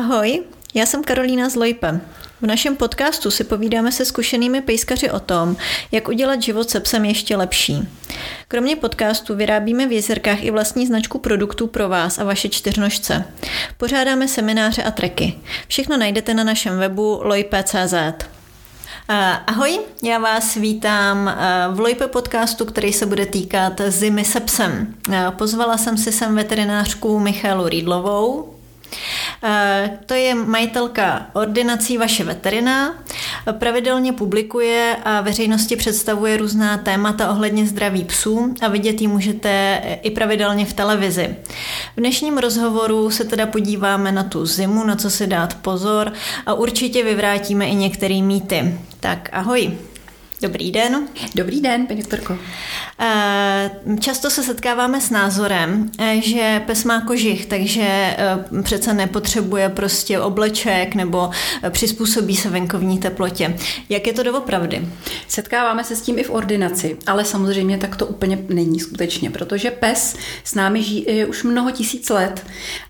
Ahoj, já jsem Karolína z Lojpe. V našem podcastu si povídáme se zkušenými pejskaři o tom, jak udělat život se psem ještě lepší. Kromě podcastu vyrábíme v jezerkách i vlastní značku produktů pro vás a vaše čtyřnožce. Pořádáme semináře a treky. Všechno najdete na našem webu lojpe.cz. Ahoj, já vás vítám v Lojpe podcastu, který se bude týkat zimy se psem. Pozvala jsem si sem veterinářku Michálu Rýdlovou, Eh, to je majitelka ordinací Vaše veterina. Pravidelně publikuje a veřejnosti představuje různá témata ohledně zdraví psů a vidět ji můžete i pravidelně v televizi. V dnešním rozhovoru se teda podíváme na tu zimu, na co si dát pozor a určitě vyvrátíme i některé mýty. Tak ahoj. Dobrý den. Dobrý den, paní doktorko. Eh, často se setkáváme s názorem, eh, že pes má kožich, takže eh, přece nepotřebuje prostě obleček nebo přizpůsobí se venkovní teplotě. Jak je to doopravdy? Setkáváme se s tím i v ordinaci, ale samozřejmě tak to úplně není skutečně, protože pes s námi žije už mnoho tisíc let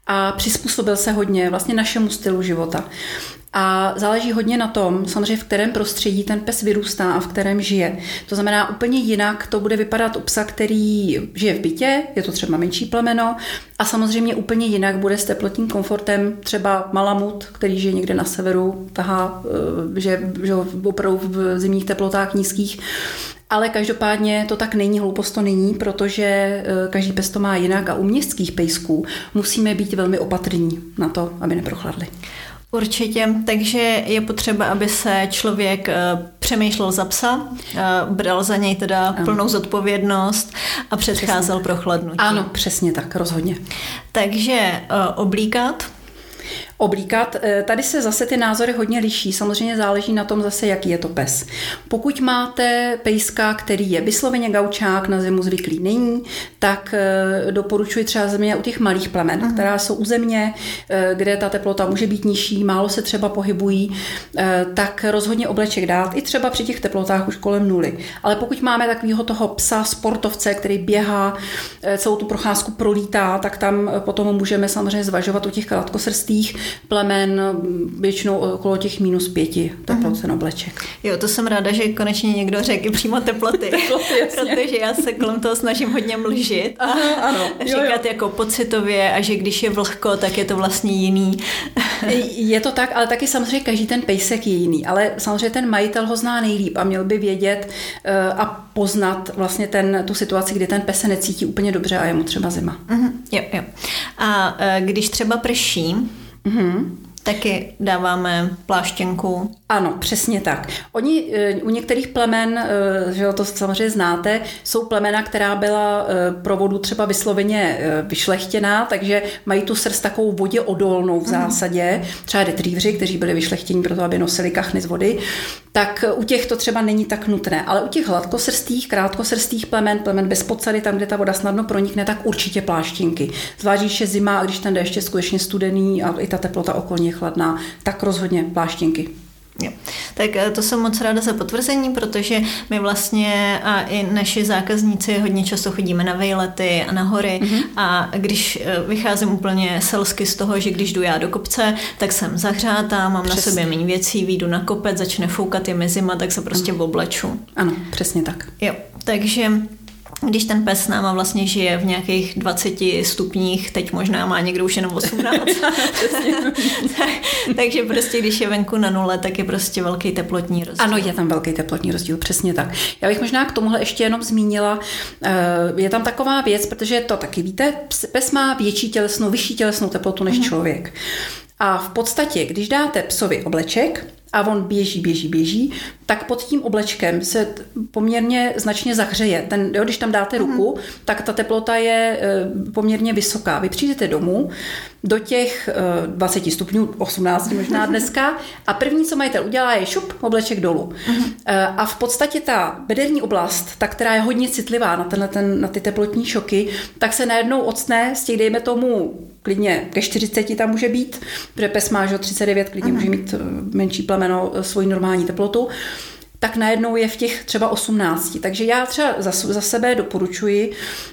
a přizpůsobil se hodně vlastně našemu stylu života. A záleží hodně na tom, samozřejmě v kterém prostředí ten pes vyrůstá a v kterém žije. To znamená, úplně jinak to bude vypadat u psa, který žije v bytě, je to třeba menší plemeno, a samozřejmě úplně jinak bude s teplotním komfortem třeba malamut, který žije někde na severu, tahá, eh, že, že opravdu v zimních teplotách nízkých. Ale každopádně to tak není, hloupost to není, protože eh, každý pes to má jinak a u městských pejsků musíme být velmi opatrní na to, aby neprochladli. Určitě, takže je potřeba, aby se člověk eh, přemýšlel za psa, eh, bral za něj teda ano. plnou zodpovědnost a předcházel přesně. prochladnutí. Ano, přesně tak, rozhodně. Takže eh, oblíkat, oblíkat. Eh, tady se zase ty názory hodně liší. Samozřejmě záleží na tom zase, jaký je to pes. Pokud máte pejska, který je vysloveně gaučák, na zimu zvyklý není, tak eh, doporučuji třeba země u těch malých plemen, uh-huh. která jsou u země, eh, kde ta teplota může být nižší, málo se třeba pohybují, tak rozhodně obleček dát, i třeba při těch teplotách už kolem nuly. Ale pokud máme takového toho psa, sportovce, který běhá, celou tu procházku prolítá, tak tam potom můžeme samozřejmě zvažovat u těch krátkosrstých plemen většinou okolo těch minus pěti teplot mm-hmm. obleček. Jo, to jsem ráda, že konečně někdo řekl přímo teploty, teploty protože já se kolem toho snažím hodně mlžit a ano, říkat jo, jo. jako pocitově a že když je vlhko, tak je to vlastně jiný. je to tak, ale taky samozřejmě každý ten pejsek je jiný, ale samozřejmě ten majitel ho zná nejlíp a měl by vědět uh, a poznat vlastně ten, tu situaci, kdy ten pes se necítí úplně dobře a je mu třeba zima. Mm-hmm, jo, jo. A uh, když třeba prší, Mm-hmm. Taky dáváme pláštěnku. Ano, přesně tak. Oni eh, u některých plemen, eh, že to samozřejmě znáte, jsou plemena, která byla eh, pro vodu třeba vysloveně vyšlechtěná, takže mají tu srst takovou vodě odolnou v mhm. zásadě. Třeba retrievři, kteří byli vyšlechtění proto, aby nosili kachny z vody, tak u těch to třeba není tak nutné. Ale u těch hladkosrstých, krátkosrstých plemen, plemen bez podsady, tam, kde ta voda snadno pronikne, tak určitě pláštěnky. Zvlášť, když je zima a když ten déšť je skutečně studený a i ta teplota okolně chladná, tak rozhodně pláštěnky. Jo. Tak eh, to jsem moc ráda za potvrzení, protože my vlastně a i naši zákazníci hodně často chodíme na vejlety a na hory mm-hmm. a když eh, vycházím úplně selsky z toho, že když jdu já do kopce, tak jsem zahřátá, mám přesně. na sobě méně věcí, výjdu na kopec, začne foukat, je mi zima, tak se prostě ano. obleču. Ano, přesně tak. Jo, takže když ten pes s náma vlastně žije v nějakých 20 stupních, teď možná má někdo už jenom 18. tak, takže prostě když je venku na nule, tak je prostě velký teplotní rozdíl. Ano, je tam velký teplotní rozdíl, přesně tak. Já bych možná k tomuhle ještě jenom zmínila, eh, je tam taková věc, protože to taky víte, pes má větší tělesnou, vyšší tělesnou teplotu než mm-hmm. člověk. A v podstatě, když dáte psovi obleček, a on běží, běží, běží, tak pod tím oblečkem se poměrně značně zahřeje. Ten, jo, když tam dáte ruku, mm. tak ta teplota je e, poměrně vysoká. Vy přijdete domů do těch e, 20 stupňů, 18 možná dneska, a první, co majitel udělá, je šup, obleček dolů. Mm. E, a v podstatě ta bederní oblast, ta, která je hodně citlivá na, tenhle, ten, na ty teplotní šoky, tak se najednou octne z těch, dejme tomu, klidně ke 40 tam může být, protože pes má že 39, klidně mm. může mít menší plemeno svoji normální teplotu tak najednou je v těch třeba 18. Takže já třeba za, za sebe doporučuji,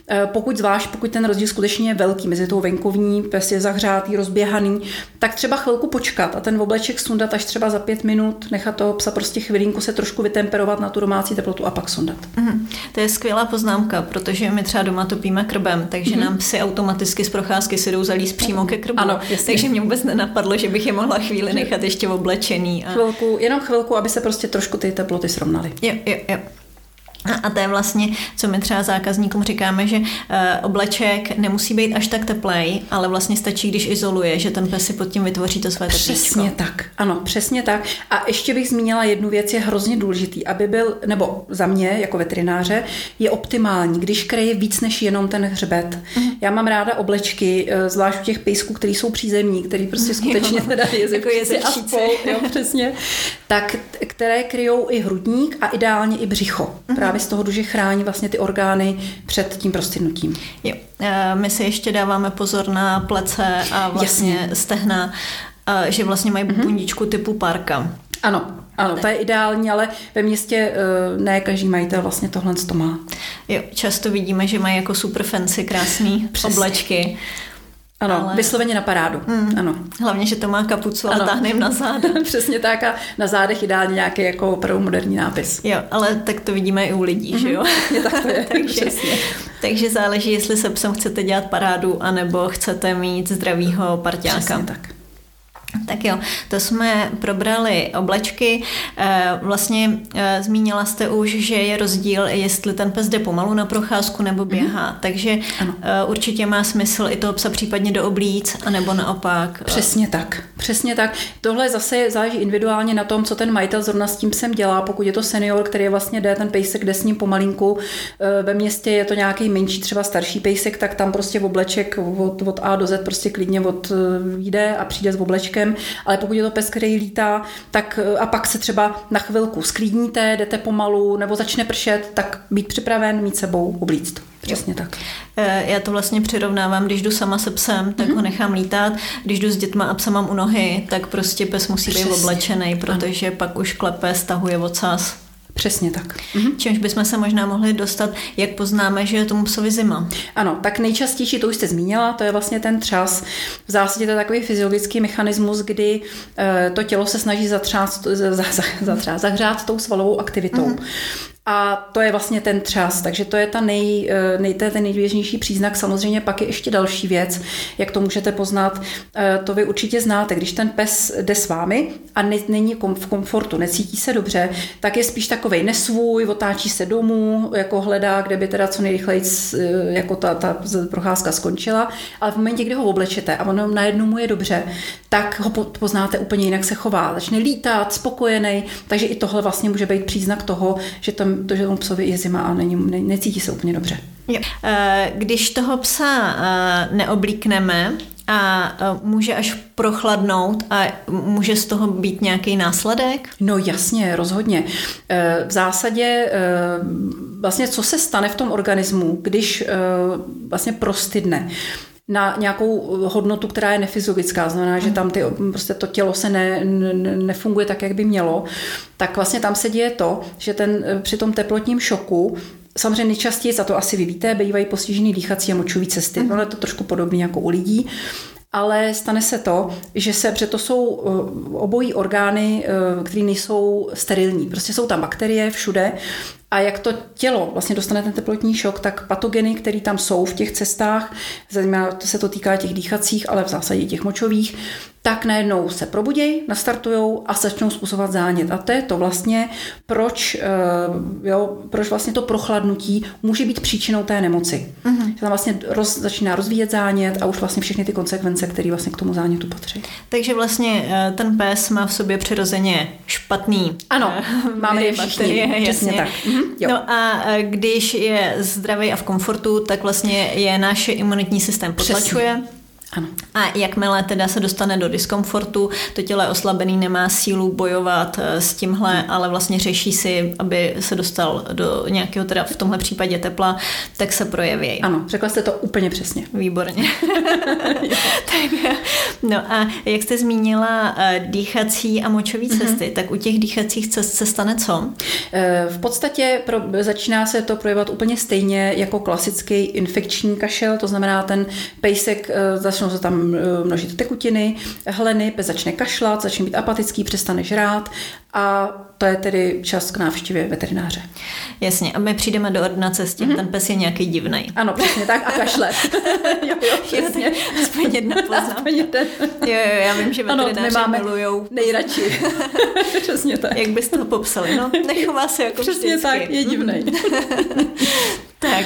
eh, pokud zvlášť, pokud ten rozdíl skutečně je velký mezi tou venkovní, pes je zahřátý, rozběhaný, tak třeba chvilku počkat a ten obleček sundat až třeba za pět minut, nechat toho psa prostě chvilinku se trošku vytemperovat na tu domácí teplotu a pak sundat. Mm, to je skvělá poznámka, protože my třeba doma topíme krbem, takže mm. nám psy automaticky z procházky si jdou zalíst přímo ke krbu. Ano, takže mě vůbec nenapadlo, že bych je mohla chvíli nechat ještě oblečený. A... Chvilku, jenom chvilku, aby se prostě trošku ty teploty srovnaly. Jo, jo, jo. A to je vlastně, co my třeba zákazníkům říkáme, že uh, obleček nemusí být až tak teplej, ale vlastně stačí, když izoluje, že ten pes si pod tím vytvoří to své teplíčko. Přesně tak, ano, přesně tak. A ještě bych zmínila jednu věc, je hrozně důležitý, aby byl, nebo za mě jako veterináře, je optimální, když kreje víc než jenom ten hřbet. Mm. Já mám ráda oblečky, eh, zvlášť u těch pejsků, který jsou přízemní, který prostě skutečně teda jezdí jako a spol, jo, přesně, tak které kryjou i hrudník a ideálně i břicho. Mm. Právě právě z toho že chrání vlastně ty orgány před tím prostydnutím. Jo. Eh, my si ještě dáváme pozor na plece a vlastně Jasně. stehna, eh, že vlastně mají mm-hmm. bundičku typu parka. Ano, ano, to je ideální, ale ve městě eh, ne každý majitel vlastně tohle to má. Jo, často vidíme, že mají jako super fancy krásný Přesně. oblečky. Ano, ale... vysloveně na parádu. Hmm. Ano. Hlavně, že to má kapucu a táhne jim na záda. Přesně tak a na zádech ideálně nějaký jako opravdu moderní nápis. Jo, ale tak to vidíme i u lidí, mm-hmm. že jo? Je tak to je, takže, takže záleží, jestli se psem chcete dělat parádu, anebo chcete mít zdravýho parťáka. Přesně tak. Tak jo, to jsme probrali oblečky. Eh, vlastně eh, zmínila jste už, že je rozdíl, jestli ten pes jde pomalu na procházku nebo mhm. běhá. Mm-hmm. Takže ano. Eh, určitě má smysl i toho psa případně do oblíc, anebo naopak. Přesně tak, přesně tak. Tohle zase záleží individuálně na tom, co ten majitel zrovna s tím psem dělá. Pokud je to senior, který vlastně jde, ten pejsek jde s ním pomalinku. Ve městě je to nějaký menší, třeba starší pejsek, tak tam prostě v obleček od, od A do Z prostě klidně od jde a přijde s oblečkem vlakem, ale pokud je to pes, který lítá, tak a pak se třeba na chvilku sklídníte, jdete pomalu nebo začne pršet, tak být připraven, mít sebou oblíct. Přesně tak. E, já to vlastně přirovnávám, když jdu sama se psem, tak mm-hmm. ho nechám lítat. Když jdu s dětma a psa mám u nohy, tak prostě pes musí Přesně. být oblečený, protože ano. pak už klepe, stahuje ocas. Přesně tak. Mhm. Čímž bychom se možná mohli dostat, jak poznáme, že je tomu psovi zima. Ano, tak nejčastější, to už jste zmínila, to je vlastně ten třas. V zásadě to je takový fyziologický mechanismus, kdy uh, to tělo se snaží zatřást, za, za, zatřást, zahřát tou svalovou aktivitou. Mm-hmm. A to je vlastně ten třas, takže to je ta nej, eh, nej, ten nejběžnější příznak. Samozřejmě pak je ještě další věc, jak to můžete poznat. Eh, to vy určitě znáte. Když ten pes jde s vámi a ne, není v komfortu, necítí se dobře, tak je spíš takovej nesvůj, otáčí se domů, jako hledá, kde by teda co nejrychleji eh, jako ta, ta procházka skončila. Ale v momentě, kdy ho oblečete a ono najednou mu je dobře, tak ho poznáte úplně jinak se chová. Začne lítat, spokojený, takže i tohle vlastně může být příznak toho, že tam to, že tomu psovi je zima a není, ne, necítí se úplně dobře. Jo. Eh, když toho psa eh, neoblíkneme, a eh, může až prochladnout a může z toho být nějaký následek? No jasně, rozhodně. V zásadě vlastně co se stane v tom organismu, když vlastně prostydne na nějakou hodnotu, která je nefyziologická, znamená, že tam ty, prostě to tělo se ne, ne, nefunguje tak, jak by mělo, tak vlastně tam se děje to, že ten při tom teplotním šoku Samozřejmě nejčastěji, za to asi vy víte, bývají postižený dýchací a močový cesty. Mm. Ono je to trošku podobné jako u lidí ale stane se to, že se, protože to jsou eh, obojí orgány, eh, které nejsou sterilní. Prostě jsou tam bakterie všude a jak to tělo vlastně dostane ten teplotní šok, tak patogeny, které tam jsou v těch cestách, zejména to se to týká těch dýchacích, ale v zásadě těch močových, tak najednou se probudějí, nastartujou a začnou způsobovat zánět. A to je to vlastně, proč, eh, jo, proč vlastně to prochladnutí může být příčinou té nemoci. Mm-hmm. Že tam vlastně roz, začíná rozvíjet zánět a už vlastně všechny ty konsekvence, které vlastně k tomu zánětu patří. Takže vlastně eh, ten pes má v sobě přirozeně špatný. Ano, máme je všichni. Přesně tak. Mm-hmm. No a když je zdravý a v komfortu, tak vlastně je náš imunitní systém potlačuje. Přesně Ano. A jakmile teda se dostane do diskomfortu, to tělo je oslabený, nemá sílu bojovat eh, s tímhle, ale vlastně řeší si, aby se dostal do nějakého, teda v tomhle případě tepla, tak se projeví. Ano, řekla jste to úplně přesně. Výborně. tak, no a jak jste zmínila eh, dýchací a močové mhm. cesty, mm-hmm. tak u těch dýchacích cest se stane co? Eh, v podstatě pro, začíná se to projevovat úplně stejně jako klasický infekční kašel, to znamená ten pejsek, začnou se tam množit tekutiny, hleny, pes začne kašlat, začne být apatický, přestane žrát a to je tedy čas k návštěvě veterináře. Jasně, a my přijdeme do ordinace s tím, mm-hmm. ten pes je nějaký divný. Ano, přesně tak a kašle. jo, jo, přesně. Aspoň jedna poznámka. Jo, jo, já vím, že veterináři ano, máme milujou. Nejradši. přesně tak. Jak byste to popsali? No, nechová se jako Přesně vždycky. tak, je divný. Tak,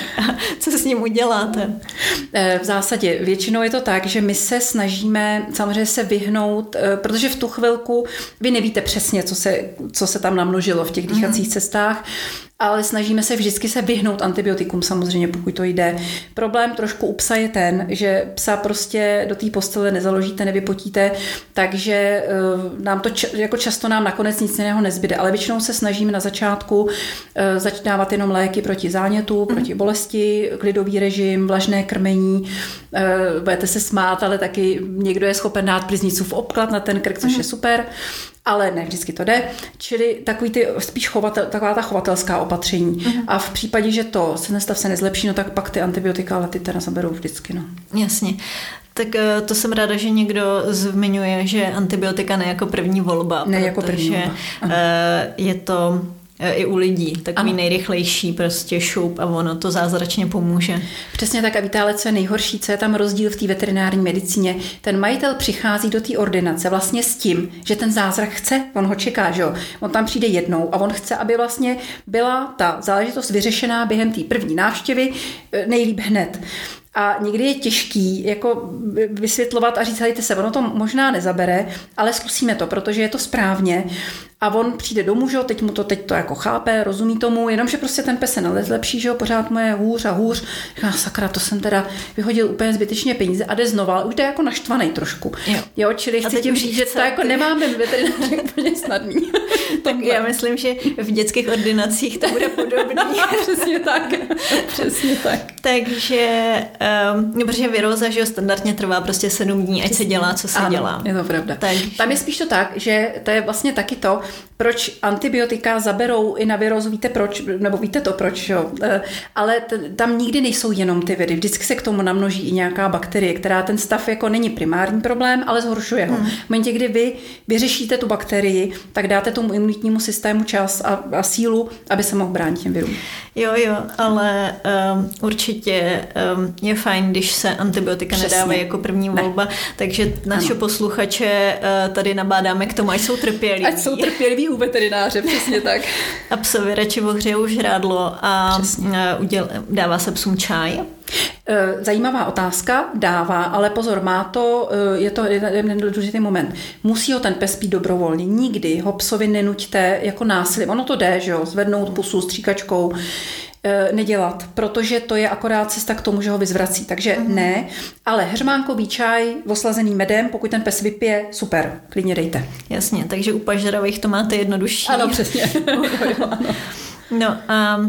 co s ním uděláte? Eh, v zásadě většinou je to tak, že my se snažíme samozřejmě se vyhnout, eh, protože v tu chvilku vy nevíte přesně, co se, co se tam namnožilo v těch dýchacích mm. cestách ale snažíme se vždycky se vyhnout antibiotikum samozřejmě, pokud to jde. Problém trošku u psa je ten, že psa prostě do té postele nezaložíte, nevypotíte, takže uh, nám to č- jako často nám nakonec nic jiného nezbyde, ale většinou se snažíme na začátku uh, začínávat jenom léky proti zánětu, mm. proti bolesti, klidový režim, vlažné krmení. Uh, budete se smát, ale taky někdo je schopen dát pliznicu v obklad na ten krk, což mm. je super ale ne vždycky to jde. Čili takový ty spíš chovatel, taková ta chovatelská opatření. Uh-huh. A v případě, že to se nestav se nezlepší, no tak pak ty antibiotika, ale ty teda zaberou vždycky. No. Jasně. Tak eh, to jsem ráda, že někdo zmiňuje, že antibiotika ne jako první volba. Ne jako první volba. Eh, je to i u lidí. Takový ano. nejrychlejší prostě šup a ono to zázračně pomůže. Přesně tak a víte, ale co je nejhorší, co je tam rozdíl v té veterinární medicíně. Ten majitel přichází do té ordinace vlastně s tím, že ten zázrak chce, on ho čeká, že jo. On tam přijde jednou a on chce, aby vlastně byla ta záležitost vyřešená během té první návštěvy, e, nejlíp hned. A někdy je těžký jako vysvětlovat a říct, hejte se, ono to možná nezabere, ale zkusíme to, protože je to správně a on přijde domů, že jo, teď mu to teď to jako chápe, rozumí tomu, jenomže prostě ten pes se nezlepší, že jo, pořád mu je hůř a hůř. Říká, sakra, to jsem teda vyhodil úplně zbytečně peníze a jde znova, ale už jde jako naštvaný trošku. Jo, jo čili chci tím říct, že to jako nemáme veterináři úplně snadný. tak já myslím, že v dětských ordinacích to bude podobný. Přesně tak. Přesně tak. Takže, um, protože viróza, že jo, standardně trvá prostě sedm dní, ať se dělá, co se ano, dělá. je to pravda. Takže... Tam je spíš to tak, že to je vlastně taky to, proč antibiotika zaberou i na virózu, víte proč, nebo víte to proč, jo? Eh, ale t- tam nikdy nejsou jenom ty viry, vždycky se k tomu namnoží i nějaká bakterie, která ten stav jako není primární problém, ale zhoršuje ho. Hmm. V momentě, kdy vy vyřešíte tu bakterii, tak dáte tomu imunitnímu systému čas a, a sílu, aby se mohl bránit těm virům. Jo, jo, ale um, určitě um, je fajn, když se antibiotika Přesně. nedávají jako první volba, ne. takže naše posluchače uh, tady nabádáme k tomu, ať jsou trpěliví. Ať jsou trpěliví u veterináře, přesně tak. A psovi radši ohřejou žrádlo a přesně. Uh, uděl, dává se psům čaj. E, zajímavá otázka, dává, ale pozor, má to, e, je to jeden důležitý moment. Musí ho ten pes pít dobrovolně. Nikdy ho psovi nenuďte jako násilím. Ono to jde, že jo, zvednout pusu stříkačkou, e, nedělat, protože to je akorát cesta k tomu, že ho vyzvrací. Takže mm. ne, ale hřmánkový čaj oslazený medem, pokud ten pes vypije, super, klidně dejte. Jasně, takže u pažeravých to máte jednodušší. Ano, přesně. ano. No a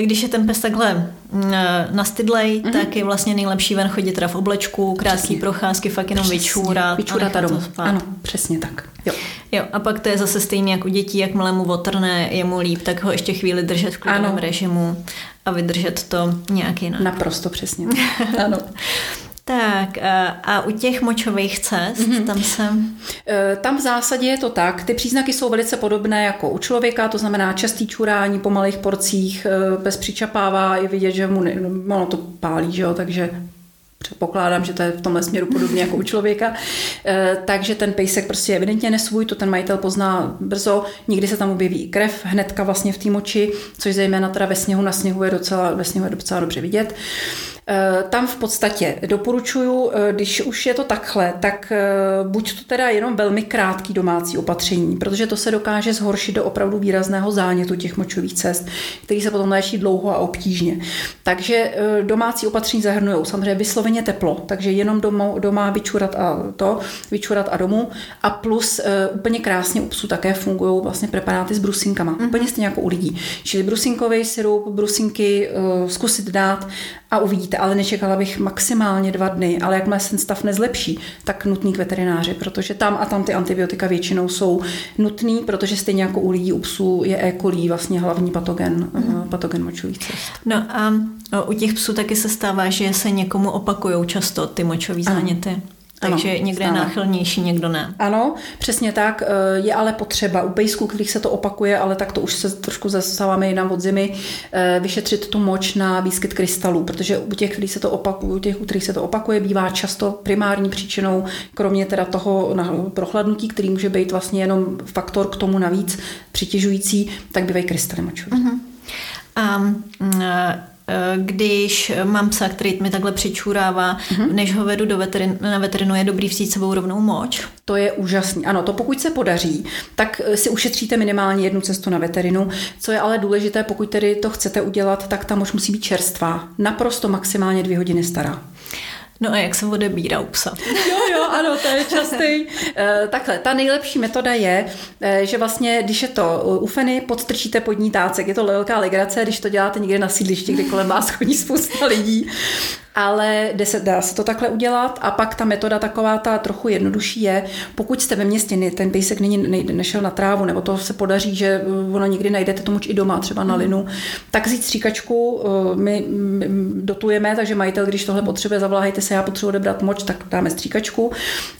když je ten pes takhle mm, nastydlej, mm-hmm. tak je vlastně nejlepší ven chodit teda v oblečku, krátké procházky, fakt jenom vyčůrat. Vyčůrat a doma. Ano, přesně tak. Jo. jo. a pak to je zase stejně jako děti, jakmile mu otrne, je mu líp, tak ho ještě chvíli držet v klidném režimu a vydržet to nějak jinak. Naprosto přesně. ano. Tak a u těch močových cest, mm-hmm. tam se... E, tam v zásadě je to tak, ty příznaky jsou velice podobné jako u člověka, to znamená častý čurání po malých porcích, e, bez přičapává, je vidět, že mu ne, ono to pálí, že jo, takže Předpokládám, že to je v tomhle směru podobně jako u člověka. E, takže ten pejsek prostě je evidentně nesvůj, to ten majitel pozná brzo. Nikdy se tam objeví i krev hnedka vlastně v té moči, což zejména teda ve sněhu na sněhu je docela, ve sněhu je docela dobře vidět. Eh, tam v podstatě doporučuju, eh, když už je to takhle, tak buď to teda jenom velmi krátký domácí opatření, protože to se dokáže zhoršit do opravdu výrazného zánětu těch močových cest, který se potom léčí dlouho a obtížně. Takže domácí opatření zahrnují samozřejmě vysloveně cíleně teplo, takže jenom doma, doma vyčurat a to, vyčurat a domů. A plus uh, úplně krásně u psů také fungují vlastně preparáty s brusinkama, mm. úplně stejně jako u lidí. Čili brusinkový syrup, brusinky uh, zkusit dát a uvidíte, ale nečekala bych maximálně dva dny, ale jakmile se stav nezlepší, tak nutný k veterináři, protože tam a tam ty antibiotika většinou jsou nutný, protože stejně jako u lidí, u psů je E. coli vlastně hlavní patogen, mm. patogen močových cest. No a u těch psů taky se stává, že se někomu opakují často ty močové záněty. Takže ano, někde stále. je náchylnější, někdo ne. Ano, přesně tak. Eh, je ale potřeba u pejsků, kterých se to opakuje, ale tak to už se trošku zastáváme jinam od zimy, eh, vyšetřit tu moč na výskyt krystalů, protože u těch, kterých se to opakuje, u těch, u kterých se to opakuje, bývá často primární příčinou, kromě teda toho prochladnutí, který může být vlastně jenom faktor k tomu navíc přitěžující, tak bývají krystaly močové. Uh-huh. Um, uh když mám psa, který mi takhle přičurává, mm-hmm. než ho vedu do veterin, na veterinu, je dobrý vzít sebou rovnou moč? To je úžasný. Ano, to pokud se podaří, tak eh, si ušetříte minimálně jednu cestu na veterinu. Co je ale důležité, pokud tedy to chcete udělat, tak ta moč musí být čerstvá. Naprosto maximálně dvě hodiny stará. No a jak se odebírá u psa? Jo, jo, ano, to je častý. Eh, takhle, ta nejlepší metoda je, eh, že vlastně, když je to u feny, podstrčíte pod ní tácek. Je to velká legrace, když to děláte někde na sídlišti, kde kolem vás chodí spousta lidí ale jde se, dá se to takhle udělat a pak ta metoda taková ta trochu jednodušší je, pokud jste ve městě, ten pejsek není, nejde, nešel na trávu, nebo to se podaří, že uh, ono někdy najdete tomu i doma, třeba na mhm. linu, tak vzít stříkačku, uh, my, my dotujeme, takže majitel, když tohle potřebuje, zavolejte se, já potřebuji odebrat moč, tak dáme stříkačku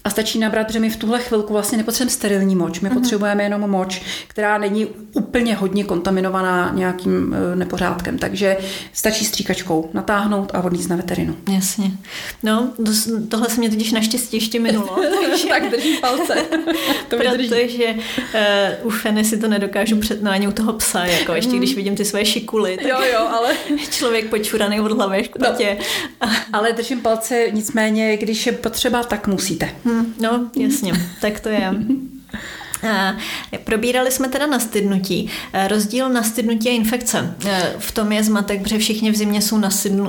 a stačí nabrat, že my v tuhle chvilku vlastně nepotřebujeme sterilní moč, my mm-hmm. potřebujeme jenom moč, která není úplně hodně kontaminovaná nějakým uh, nepořádkem, takže stačí stříkačkou natáhnout a odníst na veterinu vteřinu. Jasně. No, to, tohle se mě totiž naštěstí ještě minulo. Takže... tak držím palce. to Protože uh, u Feny si to nedokážu před, no ani u toho psa, jako ještě když vidím ty svoje šikuly. Tak jo, jo, ale... člověk počuraný od hlavy. No, ale držím palce, nicméně, když je potřeba, tak musíte. Hmm, no, jasně, tak to je. Probírali jsme teda nastydnutí. Rozdíl nastydnutí a infekce. V tom je zmatek, protože všichni v zimě jsou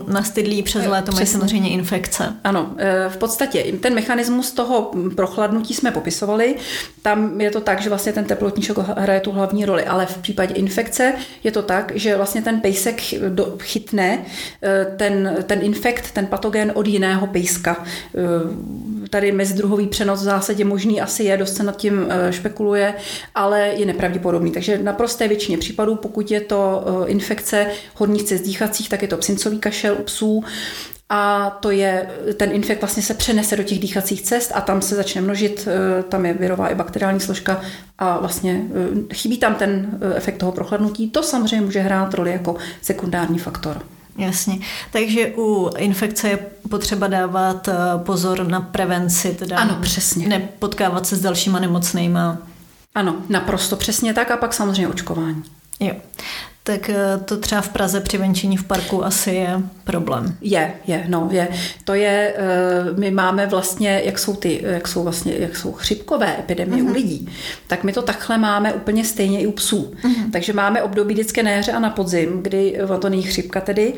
nastydlí, přes léto mají samozřejmě infekce. Ano, e, v podstatě ten mechanismus toho prochladnutí jsme popisovali. Tam je to tak, že vlastně ten teplotníček hraje tu hlavní roli, ale v případě infekce je to tak, že vlastně ten pejsek chytne ten, ten infekt, ten patogen od jiného pejska. Tady mezidruhový přenos v zásadě možný asi je, dost se nad tím špekuluje spekuluje, ale je nepravděpodobný. Takže na prosté většině případů, pokud je to eh, infekce horních cest dýchacích, tak je to psincový kašel u psů, a to je, ten infekt vlastně se přenese do těch dýchacích cest a tam se začne množit, eh, tam je virová i bakteriální složka a vlastně eh, chybí tam ten efekt toho prochladnutí. To samozřejmě může hrát roli jako sekundární faktor. Jasně. Takže u infekce je potřeba dávat pozor na prevenci, teda ano, přesně. nepotkávat se s dalšíma nemocnýma. Ano, naprosto přesně tak a pak samozřejmě očkování. Jo. Tak eh, to třeba v Praze při venčení v parku asi je problém. Je, je, no, je. To je, eh, my máme vlastně, jak jsou ty, jak jsou vlastně, jak jsou chřipkové epidemie uh-huh. u mhm. lidí, tak my to takhle máme úplně stejně i u psů. Uh-huh. Takže máme období vždycky na jaře a na podzim, kdy to není chřipka tedy,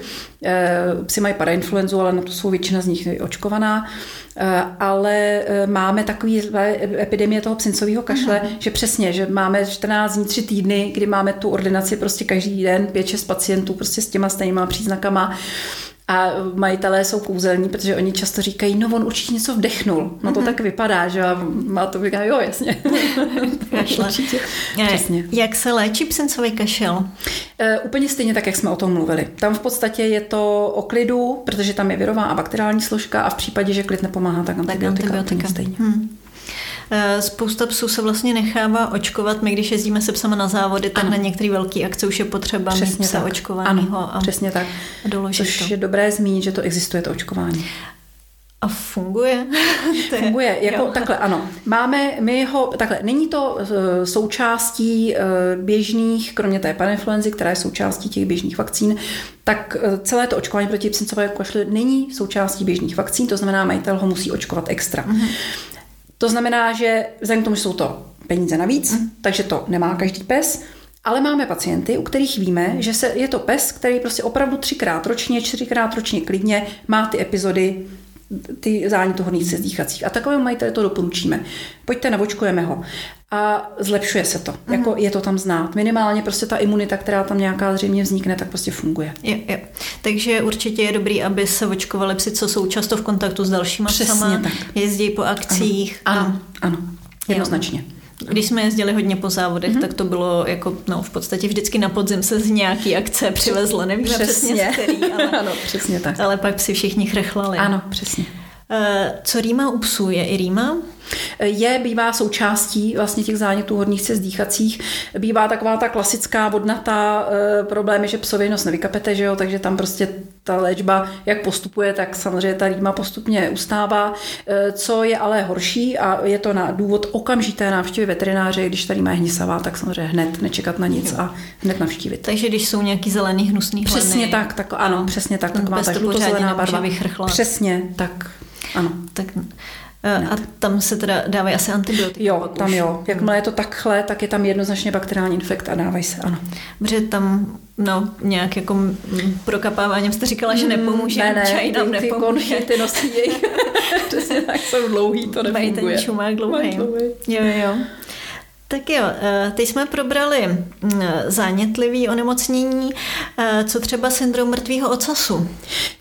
eh, psi mají parainfluenzu, ale na to jsou většina z nich očkovaná, ale máme takový epidemie toho psincového kašle, uh-huh. že přesně, že máme 14 dní, 3 týdny, kdy máme tu ordinaci prostě každý den pět, šest pacientů prostě s těma stejnýma příznakama. A majitelé jsou kouzelní, protože oni často říkají, no on určitě něco vdechnul. No to mm-hmm. tak vypadá, že a má to říká, jo, jasně. určitě. Přesně. Jak se léčí psencový kašel? E, úplně stejně tak, jak jsme o tom mluvili. Tam v podstatě je to o klidu, protože tam je virová a bakteriální složka a v případě, že klid nepomáhá, tak antibiotika. Tak antibiotika. Stejně. Hmm. Eh, spousta psů se vlastně nechává očkovat. My, když jezdíme se psama na závody, tak ano. na některé velké akce už je potřeba přesně mít psa tak. očkovaného. Ano, a přesně tak. Doložit Což to. je dobré zmínit, že to existuje, to očkování. A funguje? to je, funguje, jako jo. takhle, ano. Máme, my ho, takhle, není to uh, součástí uh, běžných, kromě té paninfluenzy, která je součástí těch běžných vakcín, tak celé to očkování proti psincové kašli není součástí běžných vakcín, to znamená, majitel ho musí očkovat extra. Uh-huh. To znamená, že vzhledem k tomu, že jsou to peníze navíc, mm. takže to nemá každý pes, ale máme pacienty, u kterých víme, že se, je to pes, který prostě opravdu třikrát ročně, čtyřikrát ročně klidně má ty epizody ty zánětu horních cest dýchacích. A takovému majiteli to doporučíme. Pojďte, navočkujeme ho. A zlepšuje se to. Mm. Jako je to tam znát. Minimálně prostě ta imunita, která tam nějaká zřejmě vznikne, tak prostě funguje. Jo, jo. Takže určitě je dobrý, aby se očkovali psi, co jsou často v kontaktu s dalšíma Přesně psama, tak. jezdí po akcích. Ano, a- ano, ano. jednoznačně. Když jsme jezdili hodně po závodech, mm-hmm. tak to bylo jako, no v podstatě vždycky na podzim se z nějaký akce přivezlo, nevíme přesně, přesně z který, ale, ano, přesně tak. ale pak si všichni chrchlali. Ano, přesně. Eh, Co rýma u psů? Je i rýma? Je, bývá součástí vlastně těch zánětů horních cest dýchacích. Bývá taková ta klasická vodnatá e, problém, je, že psovi nos nevykapete, že jo? takže tam prostě ta léčba, jak postupuje, tak samozřejmě ta rýma postupně ustává. E, co je ale horší a je to na důvod okamžité návštěvy veterináře, když ta rýma je hnisavá, tak samozřejmě hned nečekat na nic a hned navštívit. Takže když jsou nějaký zelený hnusný hleny, Přesně tak, tak ano, přesně tak, taková ta žlutozelená barva. Přesně, tak ano. Tak, eh, a tam se teda dávají asi antibiotika. Jo, tam už. jo. Jakmile je to takhle, tak je tam jednoznačně bakteriální infekt a dávají se, ano. Protože tam no, nějak jako mm, prokapáváním jste říkala, že nepomůže, ne, ne, čaj nám ty, ty nepomůže. konky, ty nosí jejich, přesně tak, jsou dlouhý, to Mají nefunguje. ten čumák dlouhý. Mají dlouhý. Jo, jo. Tak jo, eh, teď jsme probrali mm, zánětlivý onemocnění, eh, co třeba syndrom mrtvého ocasu.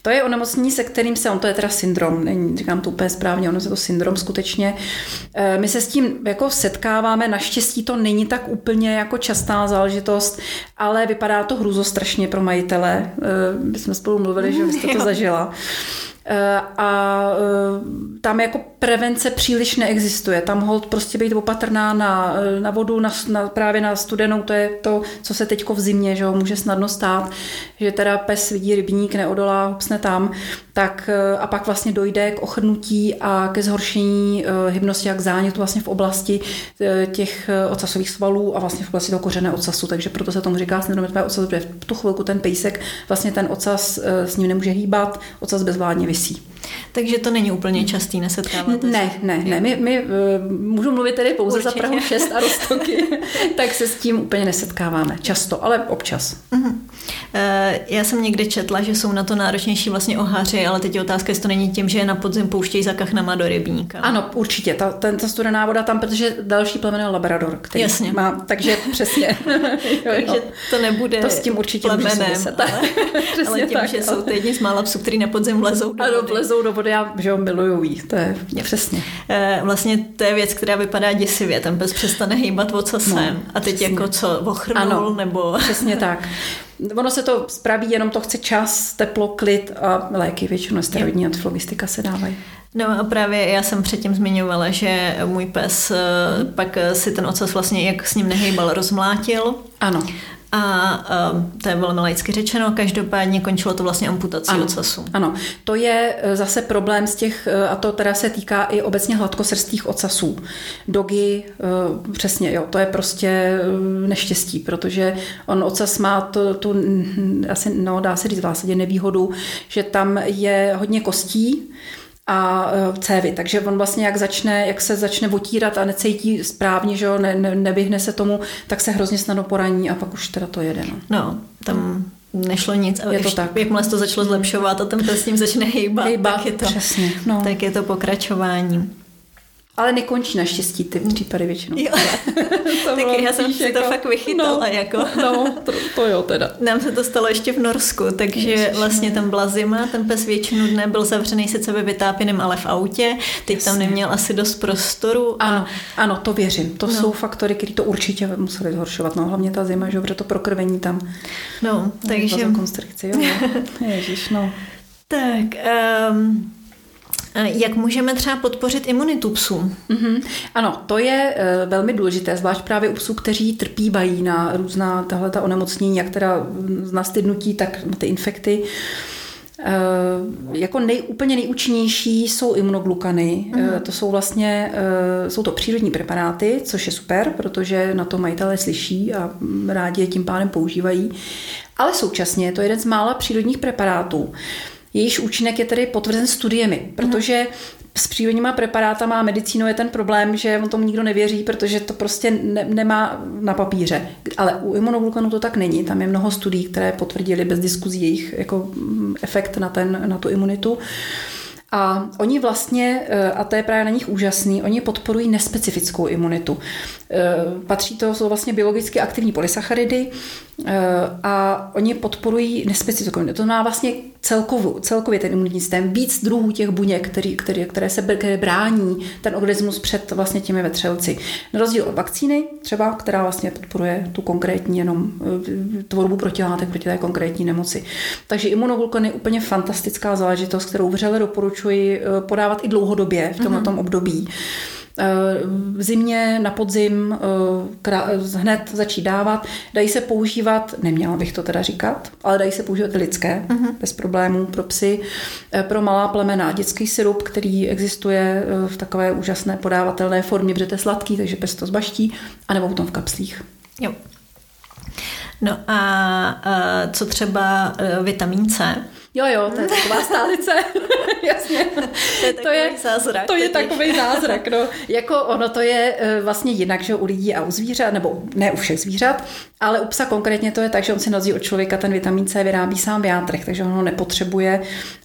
To je onemocnění, se kterým se, on to je teda syndrom, není, říkám to úplně správně, ono je to syndrom skutečně. Eh, My se s tím jako setkáváme, naštěstí to není tak úplně jako častá záležitost, ale vypadá to hrůzostrašně pro majitele. My jsme spolu mluvili, že vy jste to zažila. A tam jako prevence příliš neexistuje. Tam hold prostě být opatrná na, na vodu, na, na, právě na studenou, to je to, co se teďko v zimě, že ho může snadno stát, že teda pes vidí rybník, neodolá, hupsne tam, tak eh, a pak vlastně dojde k ochrnutí a ke zhoršení eh, hybnosti a k zánětu vlastně v oblasti eh, těch ocasových svalů a vlastně v oblasti toho kořené ocasu, takže proto se tomu říká syndrom mrtvého protože v tu chvilku ten pejsek vlastně ten ocas s ním nemůže hýbat, ocas bezvládně visí. Takže to není úplně častý, nesetkáváte Ne, ne, ne. My, my uh, můžu mluvit tedy pouze Určitě. za Prahu 6 a Rostoky, tak se s tím úplně nesetkáváme. Často, ale občas. Eh, Já jsem někde četla, že jsou na to náročnější vlastně oháři, ale teď je otázka, jestli to není tím, že je na podzim pouštějí za kachnama do rybníka. Ano, určitě. Ta, ten, ta studená voda tam, protože další plemen je Labrador, který Jasně. má, takže přesně. jo, Takže to nebude To s tím určitě plemenem, ale, ale tím, tak, že jo. jsou to jedni z mála psů, který na podzim vlezou do Ano, vody. Vlezou do vody a že jo, miluju jí. To je přesně. Eh, Vlastně to je věc, která vypadá děsivě. Ten pes přestane hýbat ocasem. No, a teď přesně. jako co, ochrnul Ano. nebo... Přesně tak. Ono se to spraví, jenom to chce čas, teplo, klid a léky, většinou steroidní antiflogistika se dávají. No a právě já jsem předtím zmiňovala, že můj pes eh, pak si ten ocas vlastně, jak s ním nehejbal, rozmlátil. Ano. A um, to je velmi laicky řečeno, každopádně končilo to vlastně amputací Ano. ocasu. Ano, to je e, zase problém z těch, e, a to teda se týká i obecně hladkosrstých ocasů. Dogy, e, přesně, jo, to je prostě neštěstí, protože on ocas má to, tu, asi, no, dá se říct v zásadě nevýhodu, že tam je hodně kostí, a e, cévy. Takže on vlastně, jak, začne, jak se začne otírat a necítí správně, že jo, ne, ne, nevyhne se tomu, tak se hrozně snadno poraní a pak už teda to jede. No. No, tam nešlo nic. A Je to ještě, tak. Jakmile se to začalo zlepšovat a ten pes s ním začne hejbat, Hejbat, tak, je to, přesně, no. tak je to pokračování. Ale nekončí naštěstí ty případy většinou. Jo. To tak já jsem si to fakt vychytala. No, jako. no to, to jo teda. Nám se to stalo ještě v Norsku, takže Ježiš, vlastně tam byla zima, ten pes většinu dne byl zavřený sice ve vytápěném, ale v autě, teď tam Jasně. neměl asi dost prostoru. Ano, ano, to věřím. To No. jsou faktory, které to určitě museli zhoršovat. No, hlavně ta zima, že jo, to prokrvení tam. No, takže... konstrikci, jo. Ježíš, no. Tak, um, jak můžeme třeba podpořit imunitu psů? Mhm. Ano, to je e, velmi důležité, zvlášť právě u psů, kteří trpívají na různá tahle ta onemocnění, jak teda z nastydnutí, tak na ty infekty. E, jako nej, úplně nejúčinnější jsou imunoglukany. E, to jsou vlastně, jsou to přírodní preparáty, což je super, protože na to majitelé slyší a mm, rádi je tím pádem používají. Ale současně je to jeden z mála přírodních preparátů, jejíž účinek je tedy potvrzen studiemi, protože s přírodníma preparátama a medicínou je ten problém, že on tomu nikdo nevěří, protože to prostě ne, nemá na papíře. Ale u imunoglukanů to tak není. Tam je mnoho studií, které potvrdili bez diskuzí jejich jako mm, efekt na, ten, na tu imunitu. A oni vlastně, eh, a to je právě na nich úžasný, oni podporují nespecifickou imunitu. Eh, patří to, jsou vlastně biologicky aktivní polysacharidy eh, a oni podporují nespecifickou imunitu. To má vlastně celkovou, celkově ten imunitní systém, víc druhů těch buněk, který, který, které se které brání ten organismus před vlastně těmi vetřelci. Na rozdíl od vakcíny třeba, která vlastně podporuje tu konkrétní jenom tvorbu protilátek proti té konkrétní nemoci. Takže imunoglukon je úplně fantastická záležitost, kterou vřele doporučuji podávat i dlouhodobě v tomto mm-hmm. období. V zimě, na podzim eh, hned začít dávat. Dají se používat, neměla bych to teda říkat, ale dají se používat lidské, uh-huh. bez problémů pro psy, eh, pro malá plemena. Dětský syrup, který existuje eh, v takové úžasné podávatelné formě, protože to je sladký, takže pes to zbaští, anebo potom v kapslích. Jo. No a, a co třeba vitamin C? Jo, jo, to je taková stálice. Jasně. To je, to je zázrak. To je takový zázrak, no. Jako ono to je eh, vlastně jinak, že u lidí a u zvířat, nebo ne u všech zvířat, ale u psa konkrétně to je tak, že on si na od člověka ten vitamin C vyrábí sám v játrech, takže on ho nepotřebuje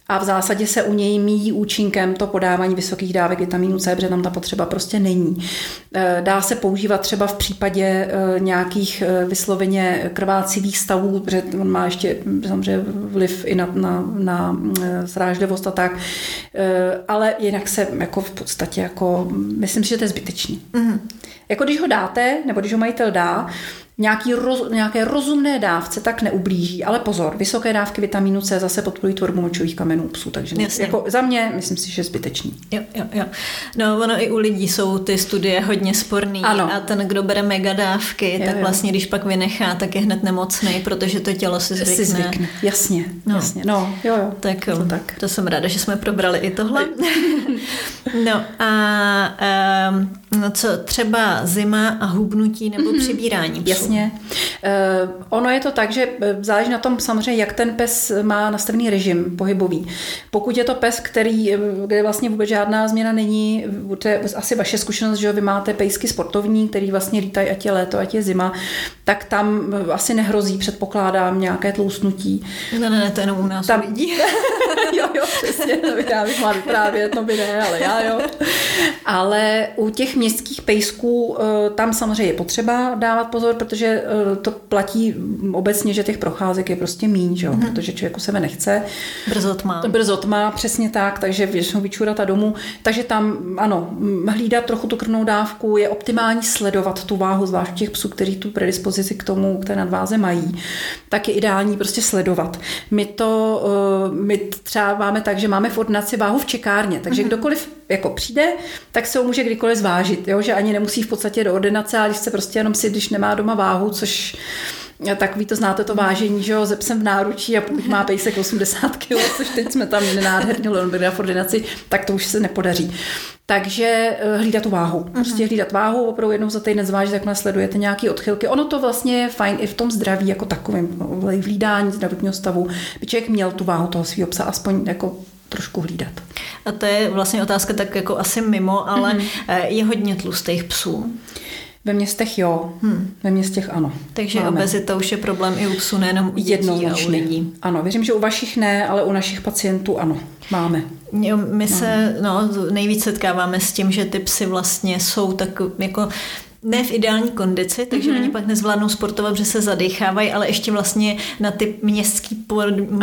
a v zásadě se u něj míjí účinkem to podávání vysokých dávek vitamínu C, protože tam ta potřeba prostě není. Eh, dá se používat třeba v případě eh, nějakých vysloveně krvácivých stavů, protože on má ještě samozřejmě vliv i na, na na, srážlivost a tak. Eh, ale jinak se jako v podstatě jako, myslím si, že to je zbytečný. Mm-hmm. Jako když ho dáte, nebo když ho majitel dá, nějaký roz, nějaké rozumné dávce tak neublíží. Ale pozor, vysoké dávky vitamínu C zase podporují tvorbu močových kamenů psů, takže Jasně. jako za mě myslím si, že je zbytečný. Jo, jo, jo. No ono i u lidí jsou ty studie hodně sporný ano. a ten, kdo bere mega dávky, jo, tak jo. vlastně když pak vynechá, tak je hned nemocný, protože to tělo si zvykne. Si zvykne. Jasně, no. jasně. No, jo, jo. Tak, to, tak. to jsem ráda, že jsme probrali i tohle. no a um, No co třeba zima a hubnutí nebo mm-hmm. přibírání psů? Jasně. Uh, ono je to tak, že eh, záleží na tom samozřejmě, jak ten pes má nastavený režim pohybový. Pokud je to pes, který, eh, kde vlastně vůbec žádná změna není, to je asi vaše zkušenost, že vy máte pejsky sportovní, který vlastně lítají, ať je léto, ať je zima, tak tam asi nehrozí, předpokládám, nějaké tlousnutí. Ne, ne, ne, to jenom u nás tam... lidí. jo, jo, přesně, to bych já bych mohla vyprávět, no by ne, ale já jo. Ale u těch městských pejsků eh, tam samozřejmě je potřeba dávat pozor, protože eh, to platí obecně, že těch procházek je prostě míň, že? Mm-hmm. protože člověku se nechce. Brzo tma. Brzo tma, přesně tak, takže většinou vyčurat a domů. Takže tam, ano, hlídat trochu tu krvnou dávku, je optimální sledovat tu váhu, zvlášť těch psů, kteří tu predispozici k tomu, k té nadváze mají, tak je ideální prostě sledovat. My to, eh, my třeba máme tak, že máme v ordinaci váhu v čekárně, takže mm-hmm. kdokoliv jako přijde, tak se ho může kdykoliv zvážit, jo? že ani nemusí v podstatě do ordinace, ale když se prostě jenom si, když nemá doma váhu, což tak ví to znáte to vážení, že jo, ze psem v náručí a pokud má pejsek 80 kg, což teď jsme tam měli nádherně v ordinaci, tak to už se nepodaří. Takže eh, hlídat tu váhu. Mhm. Prostě hlídat váhu, opravdu jednou za týden zvážit, jak sledujete nějaké odchylky. Ono to vlastně je fajn i v tom zdraví jako takovém, v hlídání zdravotního stavu, by člověk měl tu váhu toho svého psa aspoň jako trošku hlídat. A to je vlastně otázka tak jako asi mimo, ale mm-hmm. je hodně tlustých psů. Ve městech jo, hmm. ve městech ano. Takže máme. obezita už je problém i u psů, nejenom u dětí a u lidí. Ano, věřím, že u vašich ne, ale u našich pacientů ano, máme. Jo, my se no, nejvíc setkáváme s tím, že ty psy vlastně jsou tak jako ne v ideální kondici, takže mm-hmm. oni pak nezvládnou sportovat, že se zadechávají, ale ještě vlastně na ty městské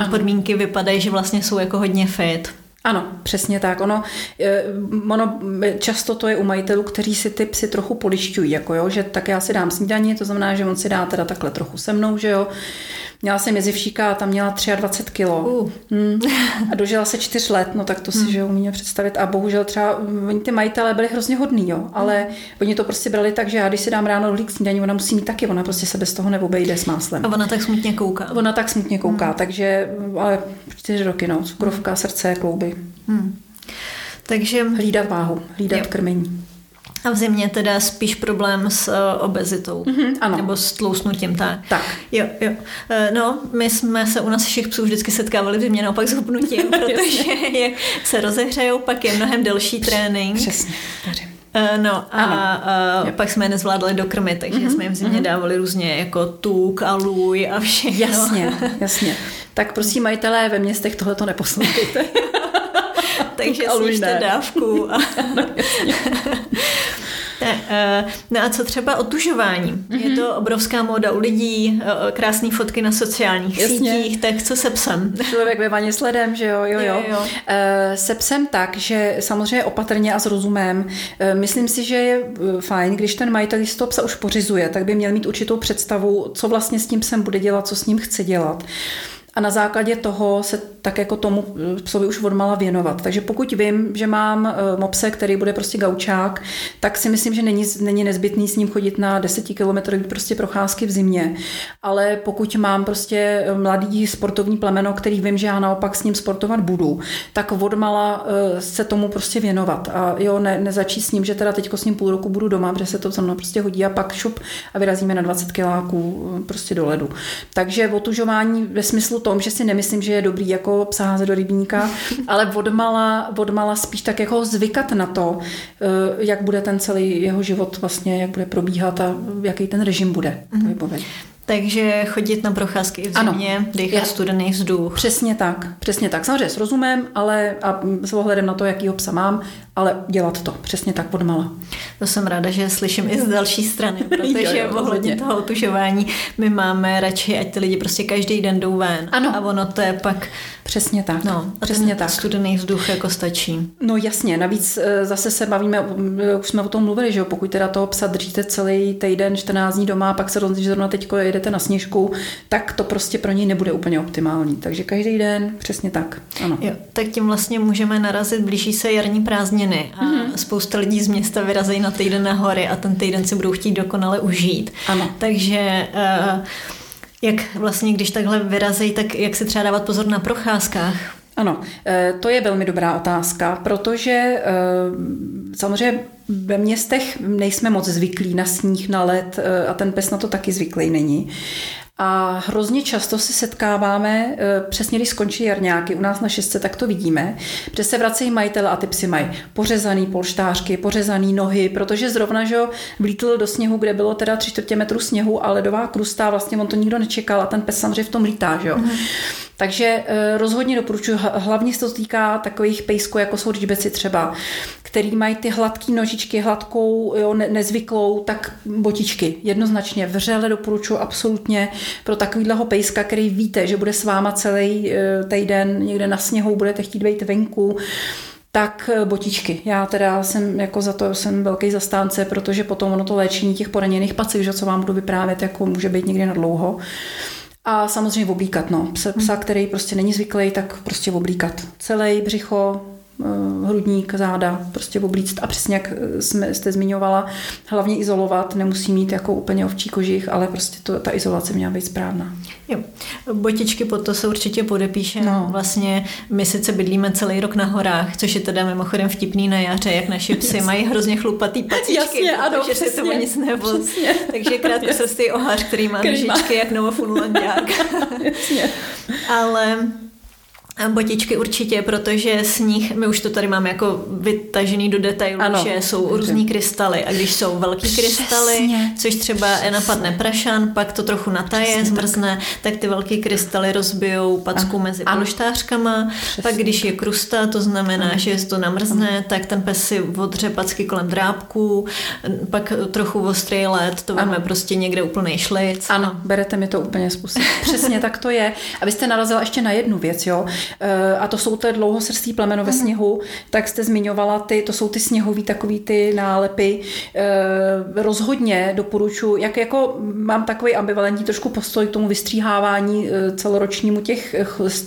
podmínky vypadají, že vlastně jsou jako hodně fit. Ano, přesně tak. Ono, eh, ono, často to je u majitelů, kteří si ty psy trochu polišťují, jako jo, že tak já si dám snídaní, to znamená, že on si dá teda takhle trochu se mnou, že jo, Měla jsem jezivšíka a tam měla 23 kilo. Uh. Hmm. A dožila se 4 let, no tak to si, hmm. že umíme představit. A bohužel třeba oni ty majitelé byli hrozně hodní, jo, ale hmm. oni to prostě brali tak, že já když si dám ráno rohlík snídaní, ona musí mít taky, ona prostě se bez toho neobejde s máslem. A ona tak smutně kouká. Ona tak smutně kouká, hmm. takže ale 4 roky, no, cukrovka, srdce, klouby. Hmm. Takže hlídat váhu, hlídat jo. krmení. A v zimě teda spíš problém s uh, obezitou. Mm-hmm, ano. Nebo s tlousnutím, tak. Tak. Jo, jo. Uh, no, my jsme se u našich psů vždycky setkávali v zimě naopak s hubnutím, protože jak se rozehřejou, pak je mnohem delší trénink. Přesně. Uh, no a uh, pak jsme je nezvládali dokrmit, takže mm-hmm, jsme jim v zimě mm-hmm. dávali různě jako tuk a lůj a všechno. Jasně, jasně. Tak prosím majitelé ve městech tohle to neposlouchejte. takže snížte dávku. A... Ne, eh, no a co třeba otužování? Mm-hmm. Je to obrovská móda u lidí, eh, krásné fotky na sociálních Jasně. sítích, tak co se psem? Člověk ve vaně sledem, že jo, jo, jo. jo, jo. Eh, se psem tak, že samozřejmě opatrně a s rozumem. Myslím si, že je fajn, když ten majitel z toho psa už pořizuje, tak by měl mít určitou představu, co vlastně s tím psem bude dělat, co s ním chce dělat a na základě toho se tak jako tomu psovi už odmala věnovat. Takže pokud vím, že mám eh, mopse, který bude prostě gaučák, tak si myslím, že není, není nezbytný s ním chodit na 10 km prostě procházky v zimě. Ale pokud mám prostě eh, mladý sportovní plemeno, který vím, že já naopak s ním sportovat budu, tak odmala eh, se tomu prostě věnovat. A jo, ne, nezačít s ním, že teda teďko s ním půl roku budu doma, protože se to zrovna prostě hodí a pak šup a vyrazíme na 20 kiláků prostě do ledu. Takže otužování ve smyslu tom, že si nemyslím, že je dobrý jako psa házet do rybníka, ale odmala, odmala spíš tak jako zvykat na to, eh, jak bude ten celý jeho život vlastně, jak bude probíhat a jaký ten režim bude. Mm-hmm. Takže chodit na procházky i v zimě, dýchat studený vzduch. Přesně tak, přesně tak. Samozřejmě s rozumem, ale a s ohledem na to, jakýho psa mám, ale dělat to. Přesně tak podmala. To jsem ráda, že slyším i z další strany, protože ohledně toho otužování my máme radši, ať ty lidi prostě každý den jdou ven. Ano. A ono to je pak... Přesně tak. No, a přesně tak. studený vzduch jako stačí. No jasně, navíc e, zase se bavíme, už jsme o tom mluvili, že jo, pokud teda toho psa držíte celý týden, 14 dní doma, pak se rozhodnete, že zrovna teď jedete na sněžku, tak to prostě pro něj nebude úplně optimální. Takže každý den přesně tak. Ano. Jo, tak tím vlastně můžeme narazit, blíží se jarní prázdniny a mm-hmm. spousta lidí z města vyrazejí na týden na hory a ten týden si budou chtít dokonale užít. Ano. Takže uh, jak vlastně, když takhle vyrazejí, tak jak si třeba dávat pozor na procházkách? Ano, eh, to je velmi dobrá otázka, protože eh, samozřejmě ve městech nejsme moc zvyklí na sníh, na led a ten pes na to taky zvyklý není. A hrozně často se setkáváme, eh, přesně když skončí jarňáky, u nás na šestce, tak to vidíme, že se vracejí majitele a ty psy mají pořezaný polštářky, pořezaný nohy, protože zrovna, že vlítl do sněhu, kde bylo teda tři čtvrtě metru sněhu a ledová krusta, vlastně on to nikdo nečekal a ten pes samozřejmě v tom lítá, že jo. Mm. Takže eh, rozhodně doporučuji, hlavně se to týká takových pejsků, jako jsou řičbeci třeba, který mají ty hladké nožičky, hladkou, jo, nezvyklou, tak botičky. Jednoznačně vřele doporučuji absolutně pro takovýhleho pejska, který víte, že bude s váma celý eh, týden někde na sněhu, budete chtít být venku, tak eh, botičky. Já teda jsem jako za to jsem velký zastánce, protože potom ono to léčení těch poraněných pacích, že co vám budu vyprávět, jako může být někdy na dlouho. A samozřejmě oblíkat, no. Psa, psa, který prostě není zvyklý, tak prostě oblíkat. Celý břicho, hrudník, záda, prostě oblíct a přesně jak jsme, jste zmiňovala, hlavně izolovat, nemusí mít jako úplně ovčí kožich, ale prostě to, ta izolace měla být správná. Jo. Botičky pod to se určitě podepíše. No. Vlastně my sice bydlíme celý rok na horách, což je teda mimochodem vtipný na jaře, jak naši psy mají hrozně chlupatý pacičky, Jasně, ano, protože přesně, si to nic nebo. Takže krátko se ty ohář, který má nožičky jak novofunlandák. Ale Botičky určitě, protože z nich, my už to tady máme jako vytažený do detailu, ano. že jsou různý krystaly a když jsou velký krystaly, což třeba napadne prašan, pak to trochu nataje, Přesně zmrzne, tak. tak ty velký krystaly rozbijou packu ano. mezi polštářkama, pak když je krusta, to znamená, ano. že to namrzne, ano. tak ten pes si odře packy kolem drápků, pak trochu ostrý led, to máme prostě někde úplný šlic. Ano, berete mi to úplně způsob. Přesně tak to je. A vy jste narazila ještě na jednu věc, jo. Eh, a to jsou ty dlouhosrstý plemeno ve mhm. sněhu, tak jste zmiňovala ty, to jsou ty sněhový takový ty nálepy. Eh, rozhodně doporučuji, jak jako mám takový ambivalentní trošku postoj k tomu vystříhávání eh, celoročnímu těch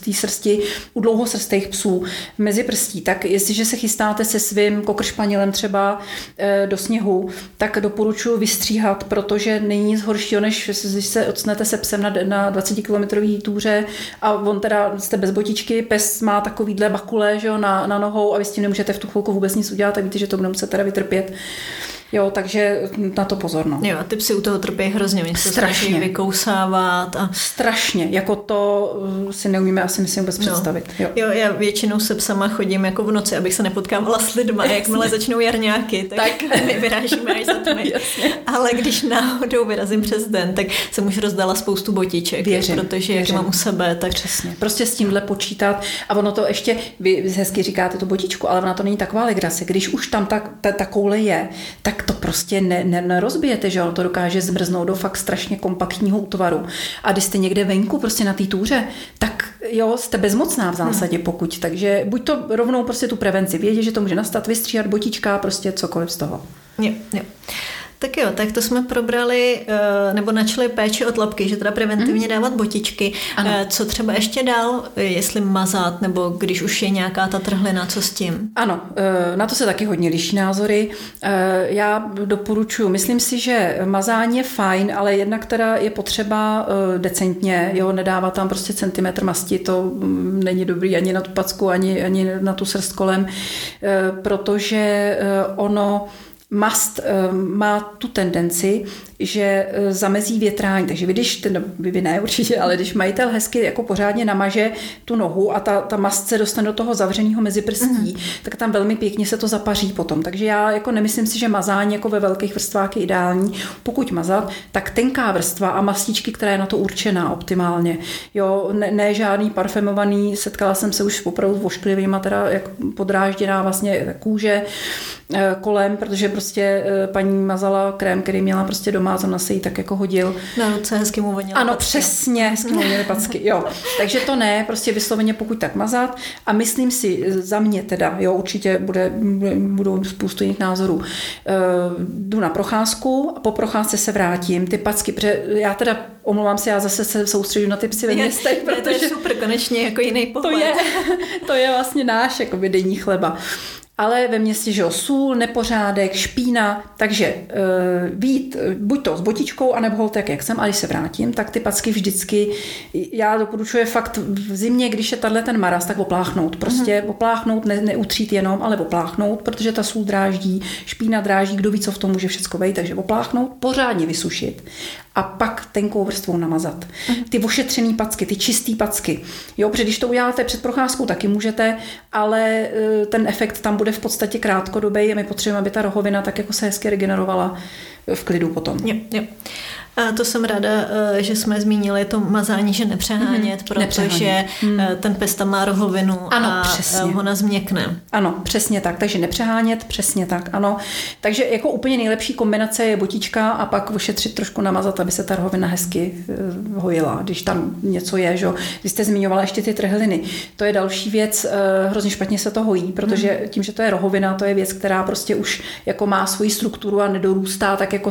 té srsti u dlouhosrstých psů mezi prstí, tak jestliže se chystáte se svým kokršpanělem třeba do sněhu, tak doporučuji vystříhat, protože není nic horšího, než když se odstnete se psem na, na 20 kilometrový túře a on teda jste bez botičky vždycky pes má takovýhle bakule že jo, na, na nohou a vy s tím nemůžete v tu chvilku vůbec nic udělat, tak víte, že to bude muset teda vytrpět. Jo, takže na to pozor. No. Jo, a ty psi u toho trpí hrozně, mě se strašně vykousávat. A... Strašně, jako to uh, si neumíme asi myslím vůbec no. představit. Jo. jo, já většinou se psama chodím jako v noci, abych se nepotkávala s lidma, jakmile začnou jarňáky, tak, tak. my vyrážíme až za tmy. Ale když náhodou vyrazím přes den, tak jsem už rozdala spoustu botiček, Věřím. protože jak mám u sebe, tak... Přesně. Prostě s tímhle počítat a ono to ještě, vy hezky říkáte tu botičku, ale ona to není taková legrace. Když už tam ta, ta, ta koule je, tak to prostě ne, ne, nerozbijete, že to dokáže zmrznout do fakt strašně kompaktního útvaru. A když jste někde venku, prostě na té túře, tak jo, jste bezmocná v zásadě, hmm. pokud. Takže buď to rovnou prostě tu prevenci, vědět, že to může nastat, vystříhat botička, prostě cokoliv z toho. Jo, jo. Tak jo, tak to jsme probrali, eh, nebo načali péči od tlapky, že teda preventivně mm. dávat botičky. Ano. Eh, co třeba ještě dál, jestli mazat, nebo když už je nějaká ta trhlina, co s tím? Ano, eh, na to se taky hodně liší názory. Já doporučuji, myslím si, že mazání je fajn, ale jednak teda je potřeba decentně, jo, nedávat tam prostě centimetr masti, to mm, není dobrý ani na tu packu, ani, ani na tu srst kolem, protože ono mast eh, má tu tendenci, že eh, zamezí větrání. Takže vy, když, ten, vy ne určitě, ale když majitel hezky jako pořádně namaže tu nohu a ta, ta mast se dostane do toho zavřeného meziprstí, mm. tak tam velmi pěkně se to zapaří potom. Takže já jako nemyslím si, že mazání jako ve velkých vrstvách je ideální. Pokud mazat, tak tenká vrstva a mastičky, která je na to určená optimálně. Jo, ne, ne žádný parfumovaný, setkala jsem se už opravdu s vošklivýma, teda jak podrážděná vlastně kůže eh, kolem, protože prostě eh, paní mazala krém, který měla prostě doma a zrovna se jí tak jako hodil. Na ruce hezky mu vonily Ano, packy. přesně, hezky mu vonily packy, jo. Takže to ne, prostě vysloveně pokud tak mazat a myslím si eh, za mě teda, jo, určitě bude, budou spoustu jiných názorů. Uh, jdu na procházku a po procházce se vrátím, ty packy, protože já teda omlouvám se, já zase se soustředím na ty psy ve městech, protože... To je super, konečně jako jiný pohled. To je, to je vlastně náš jako denní chleba ale ve městě, že jo, sůl, nepořádek, špína, takže e, vít buď to s botičkou, anebo hol tak, jak jsem, a když se vrátím, tak ty packy vždycky, já doporučuji fakt v zimě, když je tahle ten maras, tak opláchnout. Prostě mm. opláchnout, ne, neutřít jenom, ale opláchnout, protože ta sůl dráždí, špína dráždí, kdo ví, co v tom může všechno vejít, takže opláchnout, pořádně vysušit a pak tenkou vrstvou namazat. Mhm. Ty ošetřený packy, ty čistý packy. Jo, protože když to uděláte před procházkou, taky můžete, ale e, ten efekt tam bude v podstatě krátkodobý a my potřebujeme, aby ta rohovina tak jako se hezky regenerovala v klidu potom. Jo, jo. A to jsem ráda, eh, že jsme zmínili to mazání, že nepřehánět, mm, protože nepřehánět. Mm. ten pes tam má rohovinu ano, a přesně. ho nazměkne. Ano, přesně tak, takže nepřehánět, přesně tak, ano. Takže jako úplně nejlepší kombinace je botička a pak ošetřit trošku namazat, aby se ta rohovina hezky eh, hojila, když tam něco je, že Vy jste zmiňovala ještě ty trhliny. To je další věc, hrozně špatně se to hojí, protože mm. tím, že to je rohovina, to je věc, která prostě už jako má svoji strukturu a nedorůstá tak jako,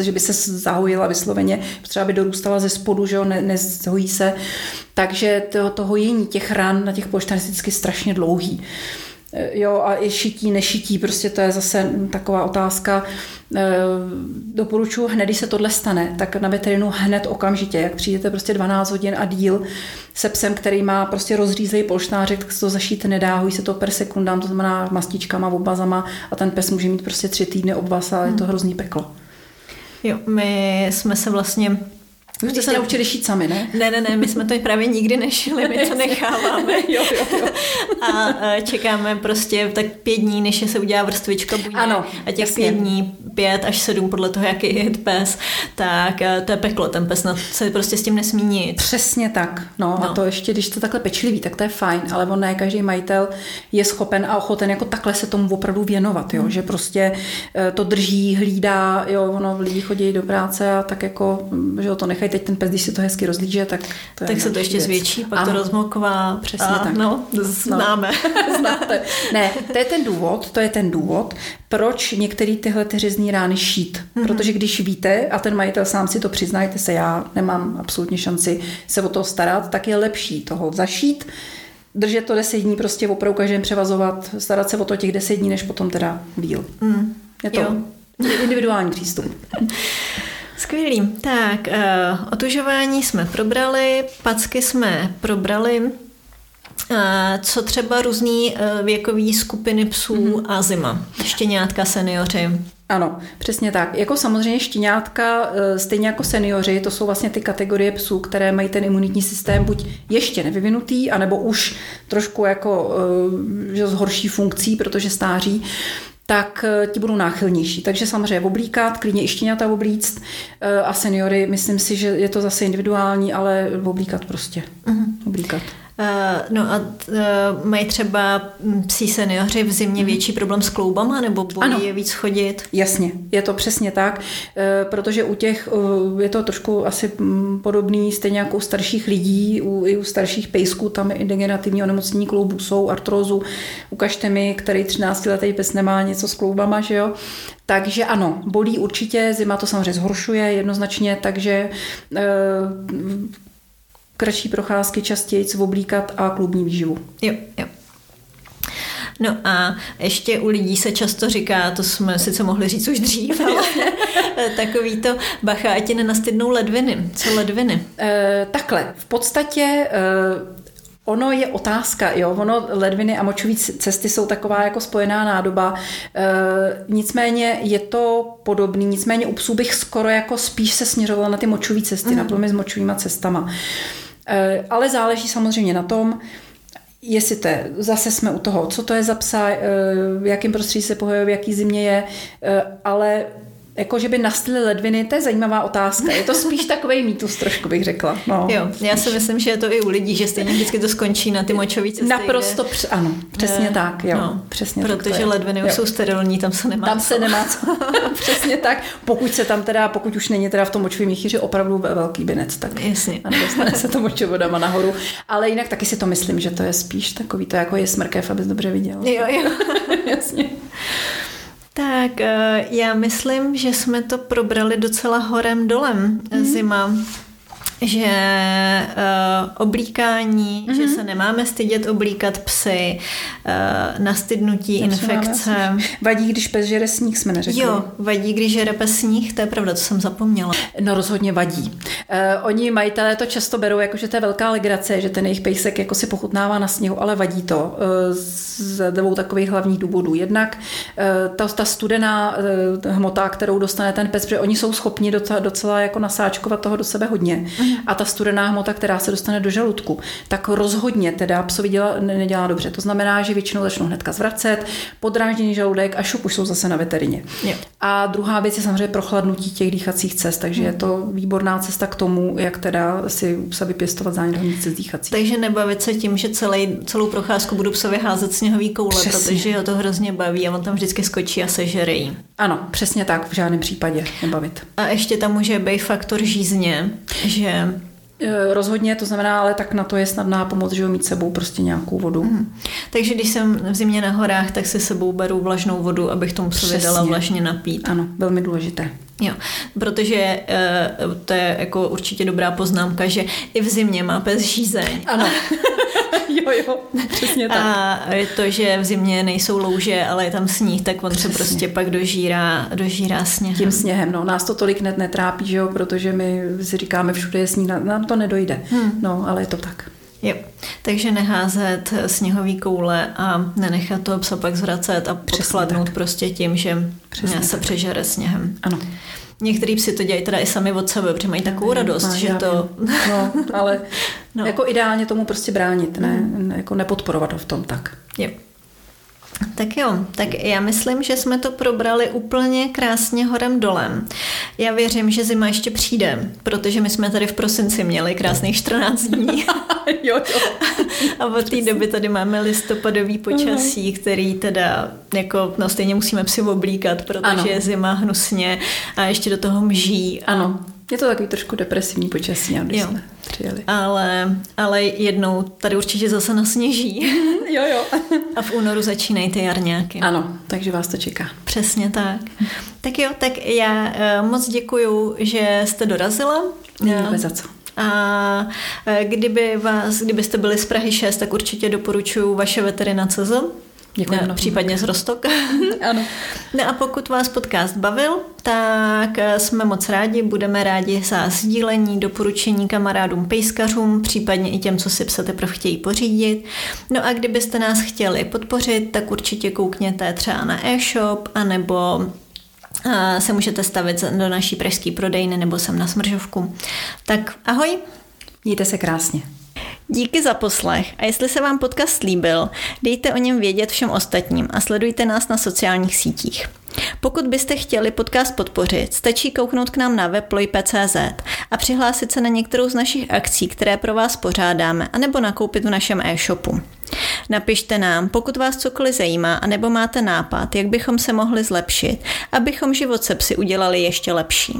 že by se zahojila vysloveně, třeba by dorůstala ze spodu, že jo, ne, nezhojí se. Takže to, to hojení těch ran na těch polštářích je vždycky strašně dlouhý. E, jo, a i šití, nešití, prostě to je zase taková otázka. E, doporučuji hned, když se tohle stane, tak na veterinu hned okamžitě, jak přijdete prostě 12 hodin a díl se psem, který má prostě rozřízlej polštářek, tak se to zašít nedá, hojí se to per sekundám, to znamená mastičkama, obvazama a ten pes může mít prostě tři týdny obvaz a je to hmm. hrozný peklo. Jo, my jsme se vlastně vy jste se naučili šít sami, ne? Ne, ne, ne, my jsme to právě nikdy nešili, my to necháváme. jo, jo, jo. A e, čekáme prostě tak pět dní, než se udělá vrstvička buně. Ano, A těch jasně. pět dní, pět až sedm, podle toho, jaký je pes, tak e, to je peklo, ten pes na se prostě s tím nesmí nic. Přesně tak. No, no, a to ještě, když to takhle pečlivý, tak to je fajn, ale on ne každý majitel je schopen a ochoten jako takhle se tomu opravdu věnovat, jo? Hmm. že prostě e, to drží, hlídá, jo, ono lidi chodí do práce a tak jako, že to nechají teď ten pes, když si to hezky rozlíže, tak to Tak se to ještě věc. zvětší, pak ano. to rozmokvá. Přesně a, tak. No, známe. No. Znáte. Ne, to je ten důvod, to je ten důvod, proč některé tyhle ty řezní rány šít. Mm-hmm. Protože když víte, a ten majitel sám si to přiznajte se, já nemám absolutně šanci se o to starat, tak je lepší toho zašít, držet to deset dní, prostě opravdu každým převazovat, starat se o to těch deset dní, než potom teda díl. Mm. Je to jo. individuální přístup. Skvělý. Tak, uh, otužování jsme probrali, packy jsme probrali. Uh, co třeba různý uh, věkový skupiny psů mm-hmm. a zima? Štěňátka, seniori. Ano, přesně tak. Jako samozřejmě štěňátka, eh, stejně jako seniori, to jsou vlastně ty kategorie psů, které mají ten imunitní systém buď ještě nevyvinutý, anebo už trošku jako eh, že s horší funkcí, protože stáří, tak eh, ti budou náchylnější. Takže samozřejmě oblíkat, klidně i štěňata oblíct a seniory, myslím si, že je to zase individuální, ale oblíkat prostě. Uh-huh. Oblíkat. Uh, no a uh, mají třeba psí seniori v zimě mm. větší problém s kloubama nebo bolí ano. je víc chodit? Jasně, je to přesně tak, uh, protože u těch je to trošku asi mm, podobný, stejně jako u starších lidí, u, i u starších pejsků, tam i degenerativní onemocnění kloubů jsou, artrózu, ukažte mi, který 13 letý pes nemá něco s kloubama, že jo? Takže ano, bolí určitě, zima to samozřejmě zhoršuje jednoznačně, takže kratší procházky častěji oblíkat a klubní výživu. Jo, jo. No a ještě u lidí se často říká, to jsme sice mohli říct už dřív, ale takový to bacha, ať nenastydnou ledviny. Co ledviny? E, takhle, v podstatě e, Ono je otázka, jo, ono ledviny a močové cesty jsou taková jako spojená nádoba, e, nicméně je to podobný, nicméně u psů bych skoro jako spíš se směřovala na ty močové cesty, mm. na s močovými cestama. Eh, ale záleží samozřejmě na tom, jestli to je, zase jsme u toho, co to je za psa, eh, v jakém prostředí se pohybuje, v jaký zimě je, eh, ale jako, že by nastily ledviny, to je zajímavá otázka. Je to spíš takový mýtus, trošku bych řekla. No. Jo, já si myslím, že je to i u lidí, že stejně vždycky to skončí na ty močové cesty. Naprosto, kde... př- ano, přesně je, tak, jo. No, přesně protože tak ledviny už jo. jsou sterilní, tam se nemá Tam co. se nemá co. přesně tak. Pokud se tam teda, pokud už není teda v tom močovém míchyři opravdu velký binec, tak Jasně. ano, dostane se to močovodama nahoru. Ale jinak taky si to myslím, že to je spíš takový, to jako je smrkev, abys dobře viděl. Jo, jo. Jasně. Tak eh, já myslím, že jsme to probrali docela horem dolem mm. zima že uh, oblíkání, mm-hmm. že se nemáme stydět oblíkat psy, uh, nastydnutí, Já infekce. Vadí, když pes žere sníh, jsme neřekli. Jo, vadí, když žere pes sníh, to je pravda, to jsem zapomněla. No rozhodně vadí. Uh, oni majitelé to často berou, jako že to je velká legrace, že ten jejich pejsek jako si pochutnává na sněhu, ale vadí to uh, z dvou takových hlavních důvodů. Jednak uh, ta, ta studená uh, hmota, kterou dostane ten pes, protože oni jsou schopni docela, docela jako nasáčkovat toho do sebe hodně. Mm a ta studená hmota, která se dostane do žaludku, tak rozhodně teda psovi děla, nedělá dobře. To znamená, že většinou začnou hnedka zvracet, podrážděný žaludek a šup už jsou zase na veterině. Jo. A druhá věc je samozřejmě prochladnutí těch dýchacích cest, takže hmm. je to výborná cesta k tomu, jak teda si se vypěstovat zánět cest dýchací. Takže nebavit se tím, že celý, celou procházku budu psovi házet sněhový koule, přesně. protože ho to hrozně baví a on tam vždycky skočí a sežerejí. Ano, přesně tak, v žádném případě nebavit. A ještě tam může být faktor žízně, že Eh, rozhodně, to znamená, ale tak na to je snadná pomoc, že ho mít sebou prostě nějakou vodu. Hmm. Takže když jsem v zimě na horách, tak si sebou beru vlažnou vodu, abych tomu psovi dala vlažně napít. Ano, velmi důležité. Jo, protože uh, to je jako určitě dobrá poznámka, že i v zimě má pes žízeň. Ano. jo, jo, přesně tak. A to, že v zimě nejsou louže, ale je tam sníh, tak on Přesně. se prostě pak dožírá, dožírá sněhem. Tím sněhem, no. Nás to tolik net netrápí, že jo, protože my si říkáme, všude je sníh, nám to nedojde. Hmm. No, ale je to tak. Jo, takže neházet sněhový koule a nenechat toho psa pak zvracet a podchladnout prostě tím, že Přesně se tak. přežere sněhem. Ano. Některý psi to dělají teda i sami od sebe, protože mají takovou radost, no, že to... No, ale no. jako ideálně tomu prostě bránit, ne, mm. jako nepodporovat ho v tom tak. Jo. Tak jo, tak já myslím, že jsme to probrali úplně krásně horem dolem. Já věřím, že zima ještě přijde, protože my jsme tady v prosinci měli krásných 14 dní. jo, jo. A od té doby tady máme listopadový počasí, uh-huh. který teda jako, no stejně musíme psi oblíkat, protože ano. je zima hnusně a ještě do toho mží. Ano. Je to takový trošku depresivní počasí, když jo. jsme přijeli. Ale, ale jednou tady určitě zase nasněží. jo, jo. A v únoru začínají ty jarňáky. Ano, takže vás to čeká. Přesně tak. Tak jo, tak já uh, moc děkuju, že jste dorazila. Není za co. A eh, kdyby vás, kdybyste byli z Prahy 6, tak určitě doporučuji vaše veterinace Děkuji. No, případně z Rostok. ano. No a pokud vás podcast bavil, tak eh, jsme moc rádi, budeme rádi za sdílení, doporučení kamarádům pejskařům, případně i těm, co si psa teprve chtějí pořídit. No a kdybyste nás chtěli podpořit, tak určitě koukněte třeba na e-shop, anebo se můžete stavit do naší pražské prodejny nebo sem na Smržovku. Tak ahoj. Mějte se krásně. Díky za poslech a jestli se vám podcast líbil, dejte o něm vědět všem ostatním a sledujte nás na sociálních sítích. Pokud byste chtěli podcast podpořit, stačí kouknout k nám na web a přihlásit se na některou z našich akcí, které pro vás pořádáme, anebo nakoupit v našem e-shopu. Napište nám, pokud vás cokoliv zajímá, anebo máte nápad, jak bychom se mohli zlepšit, abychom život se psy udělali ještě lepší.